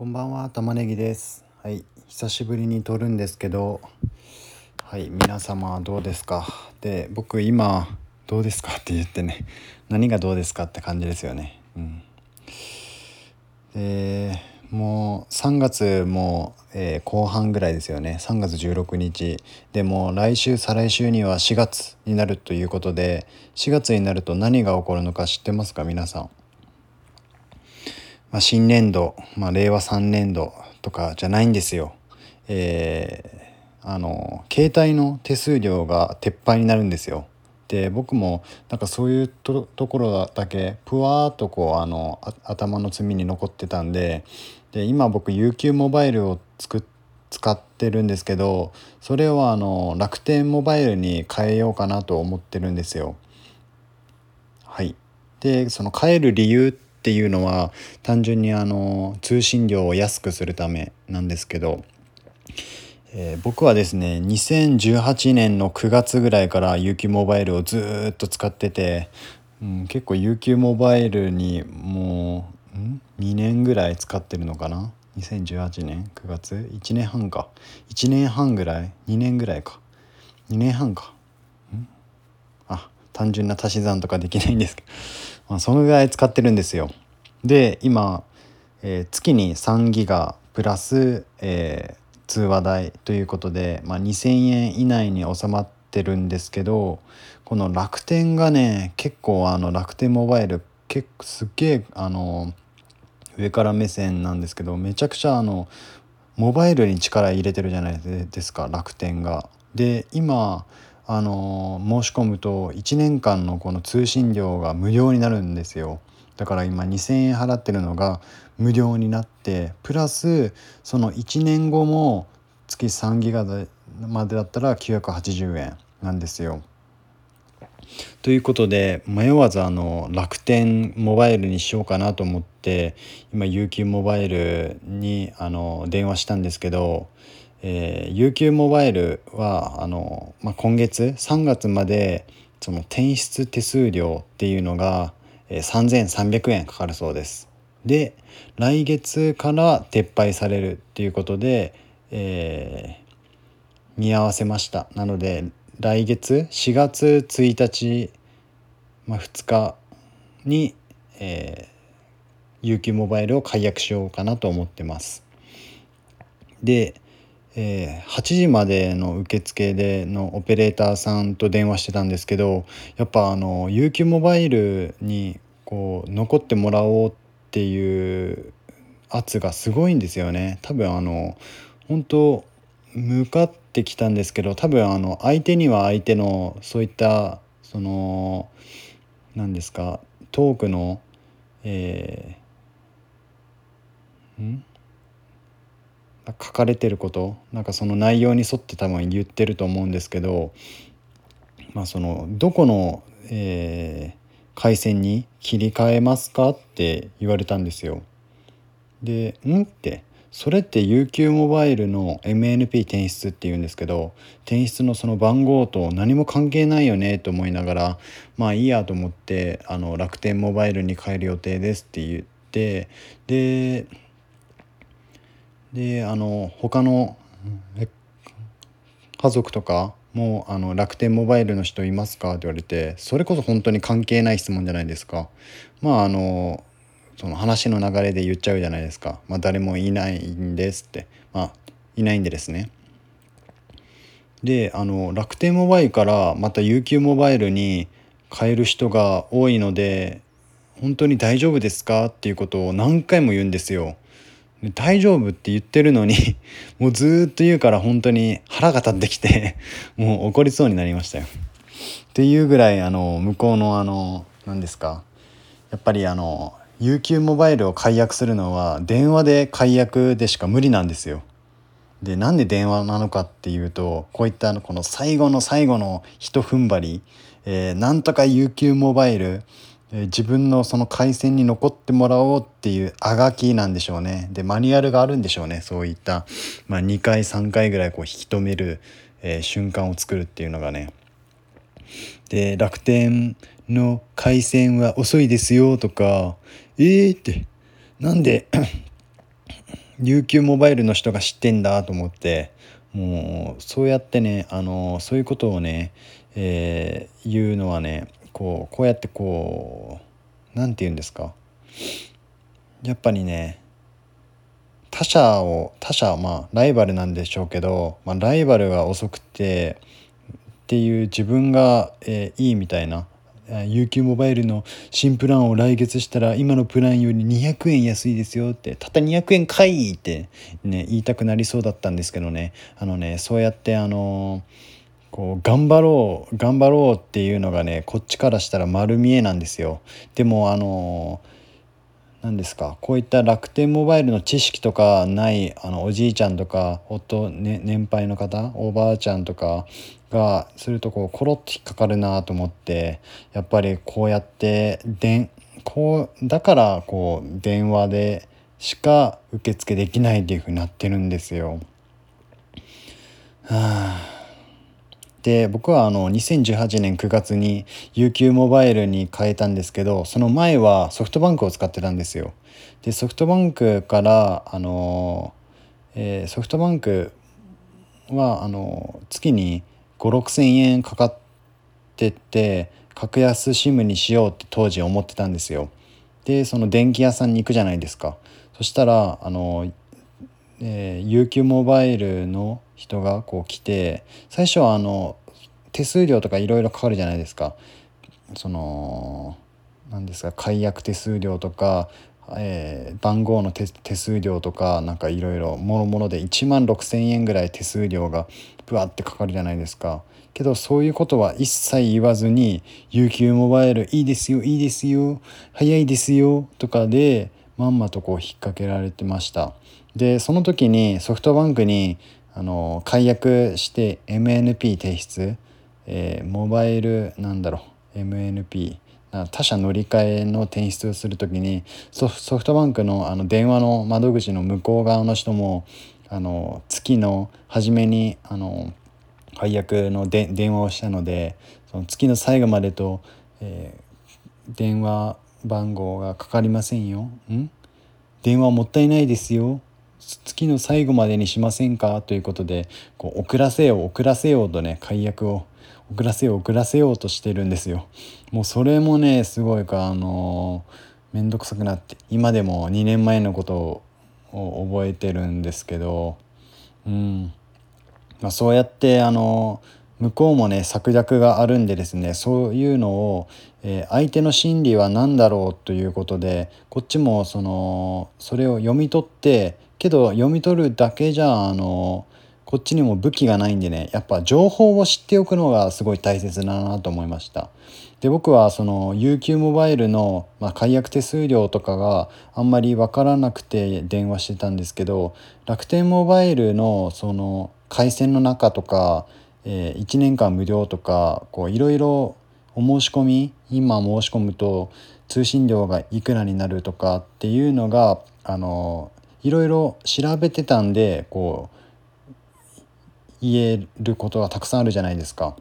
こんばんは玉ねぎです。はい久しぶりに撮るんですけどはい皆様どうですか？で僕今どうですか？って言ってね何がどうですかって感じですよね。うん。でもう3月も、えー、後半ぐらいですよね。3月16日。でも来週再来週には4月になるということで4月になると何が起こるのか知ってますか？皆さん。まあ、新年度、まあ、令和3年度とかじゃないんですよ。えー、あの携帯の手数料が撤廃になるんですよ。で僕もなんかそういうところだけぷわーっとこうあの頭の隅に残ってたんでで今僕 UQ モバイルをつく使ってるんですけどそれをあの楽天モバイルに変えようかなと思ってるんですよ。はい、でその変える理由ってっていうのは単純にあの通信料を安くするためなんですけど、えー、僕はですね2018年の9月ぐらいから UQ モバイルをずっと使ってて、うん、結構 UQ モバイルにもうん？2年ぐらい使ってるのかな？2018年？9月？1年半か。1年半ぐらい？2年ぐらいか。2年半か。あ単純な足し算とかできないんですけど。まあ、そのぐらい使ってるんですよ。で今、えー、月に3ギガプラス、えー、通話代ということで、まあ、2,000円以内に収まってるんですけどこの楽天がね結構あの楽天モバイル結構すっげえあの上から目線なんですけどめちゃくちゃあのモバイルに力入れてるじゃないですか楽天が。で今あの申し込むと1年間のこの通信料が無料になるんですよだから今2,000円払ってるのが無料になってプラスその1年後も月3ギガまでだったら980円なんですよ。ということで迷わずあの楽天モバイルにしようかなと思って今 UQ モバイルにあの電話したんですけどえー、UQ モバイルはあの、まあ、今月3月までその転出手数料っていうのが、えー、3300円かかるそうです。で来月から撤廃されるっていうことで、えー、見合わせましたなので来月4月1日、まあ、2日に、えー、UQ モバイルを解約しようかなと思ってます。でえー、8時までの受付でのオペレーターさんと電話してたんですけどやっぱあの UQ モバイルにこう残ってもらおうっていう圧がすごいんですよね。多分あの本当向かってきたんですけど多分あの相手には相手のそういったその何ですかトークのえー、ん書かれてることなんかその内容に沿って多分言ってると思うんですけど、まあ、そのどこの、えー、回線に切り替えますかって言われたんですよ。で「ん?」ってそれって UQ モバイルの MNP 転出っていうんですけど転出のその番号と何も関係ないよねと思いながらまあいいやと思ってあの楽天モバイルに変える予定ですって言ってでであの他の家族とかもあの楽天モバイルの人いますか?」って言われてそれこそ本当に関係ない質問じゃないですか。まああのその話の流れで言っちゃうじゃないですか。まあ、誰もいないんですって。まあいないんでですね。であの楽天モバイルからまた UQ モバイルに変える人が多いので本当に大丈夫ですか？っていうことを何回も言うんですよ。大丈夫って言ってるのに もうずっと言うから本当に 腹が立ってきて もう怒りそうになりましたよ。っていうぐらいあの向こうのあの何ですかやっぱりあの UQ モバイルを解約するのは電話で解約でしか無理なんですよ。でなんで電話なのかっていうとこういったこの最後の最後のひと踏ん張り、えー、なんとか UQ モバイル自分のその回線に残ってもらおうっていうあがきなんでしょうね。でマニュアルがあるんでしょうね。そういった、まあ、2回3回ぐらいこう引き止める、えー、瞬間を作るっていうのがね。で楽天の回線は遅いですよとかえーってなんで UQ モバイルの人が知ってんだと思ってもうそうやってねあのそういうことをね、えー、言うのはねこうこうやってこう何て言うんですか。やっぱりね他者を他者まあライバルなんでしょうけど、まあ、ライバルが遅くてっていう自分が、えー、いいみたいな UQ モバイルの新プランを来月したら今のプランより200円安いですよってたった200円かいってね言いたくなりそうだったんですけどね。あのねそうやってあのこう頑張ろう頑張ろうっていうのがねこっちからしたら丸見えなんですよでもあの何ですかこういった楽天モバイルの知識とかないあのおじいちゃんとか夫、ね、年配の方おばあちゃんとかがするとこうコロッと引っかかるなと思ってやっぱりこうやってでこうだからこう電話でしか受付できないっていうふうになってるんですよ。はあで僕はあの2018年9月に UQ モバイルに変えたんですけどその前はソフトバンクを使ってたんですよ。でソフトバンクからあの、えー、ソフトバンクはあの月に5,6,000円かかってて格安 SIM にしようって当時思ってたんですよ。でその電気屋さんに行くじゃないですか。そしたらあの、えー、UQ モバイルの人がこう来て最初はあの手数料とかいろいろかかるじゃないですか。その何ですか解約手数料とかえー、番号の手数料とかなんかいろいろもろもろで1万6,000円ぐらい手数料がブワってかかるじゃないですか。けどそういうことは一切言わずに「UQ モバイルいいですよいいですよ早いですよ」とかでまんまとこう引っ掛けられてました。でその時にソフトバンクにあの解約して MNP 提出、えー、モバイルなんだろう MNP 他社乗り換えの転出をする時にソフトバンクのあの電話の窓口の向こう側の人もあの月の初めにあの解約ので電話をしたのでその月の最後までと、えー、電話番号がかかりませんよ。ん？電話もったいないですよ。月の最後までにしませんか？ということでこう遅らせよう遅らせようとね解約を遅らせよう遅らせようとしてるんですよ。もうそれもねすごいかあの面倒くさくなって今でも2年前のことを覚えてるんですけど、うんまあ、そうやってあの向こうもね策略があるんでですねそういうのを、えー、相手の心理は何だろうということでこっちもそのそれを読み取ってけど読み取るだけじゃあのこっちにも武器がないんでねやっぱ情報を知っておくのがすごい大切だなと思いました。で僕はその UQ モバイルの、まあ、解約手数料とかがあんまり分からなくて電話してたんですけど楽天モバイルのその回線の中とか、えー、1年間無料とかいろいろお申し込み今申し込むと通信料がいくらになるとかっていうのがあのいろいろ調べてたんでこう言えることがたくさんあるじゃないですか。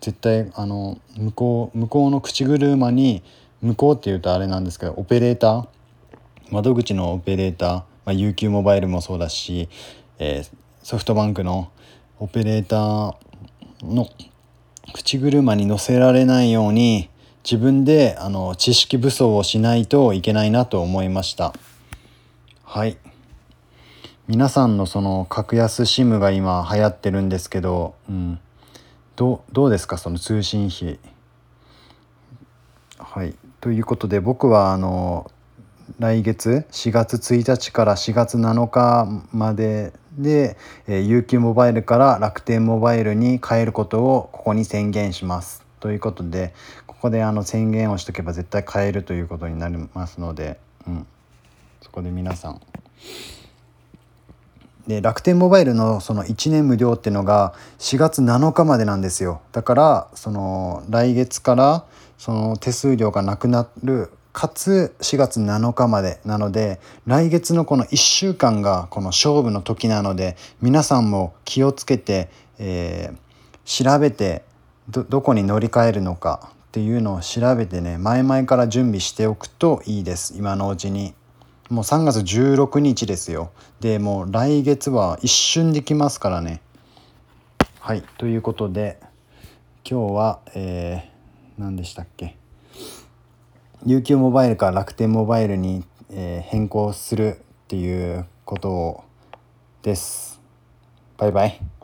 絶対あの向こう向こうの口車に向こうっていうとあれなんですけどオペレーター窓口のオペレーター、まあ、UQ モバイルもそうだし、えー、ソフトバンクのオペレーターの口車に乗せられないように自分であの知識武装をしないといけないなと思いました。はい。皆さんのその格安 SIM が今流行ってるんですけど、うん、どどうですかその通信費。はい。ということで僕はあの来月4月1日から4月7日までで、えー、UQ モバイルから楽天モバイルに変えることをここに宣言します。ということでここであの宣言をしとけば絶対変えるということになりますので、うん、そこで皆さん。で楽天モバイルのその1年無料っていうのが4月7日までなんですよだからその来月からその手数料がなくなるかつ4月7日までなので来月のこの1週間がこの勝負の時なので皆さんも気をつけて、えー、調べてどこに乗り換えるのかっていうのを調べてね前々から準備しておくといいです。今のうちに。もう3月16日ですよ。でもう来月は一瞬できますからね。はいということで今日はえー、何でしたっけ？UQ モバイルから楽天モバイルに、え、変更するっていうことをです。バイバイ。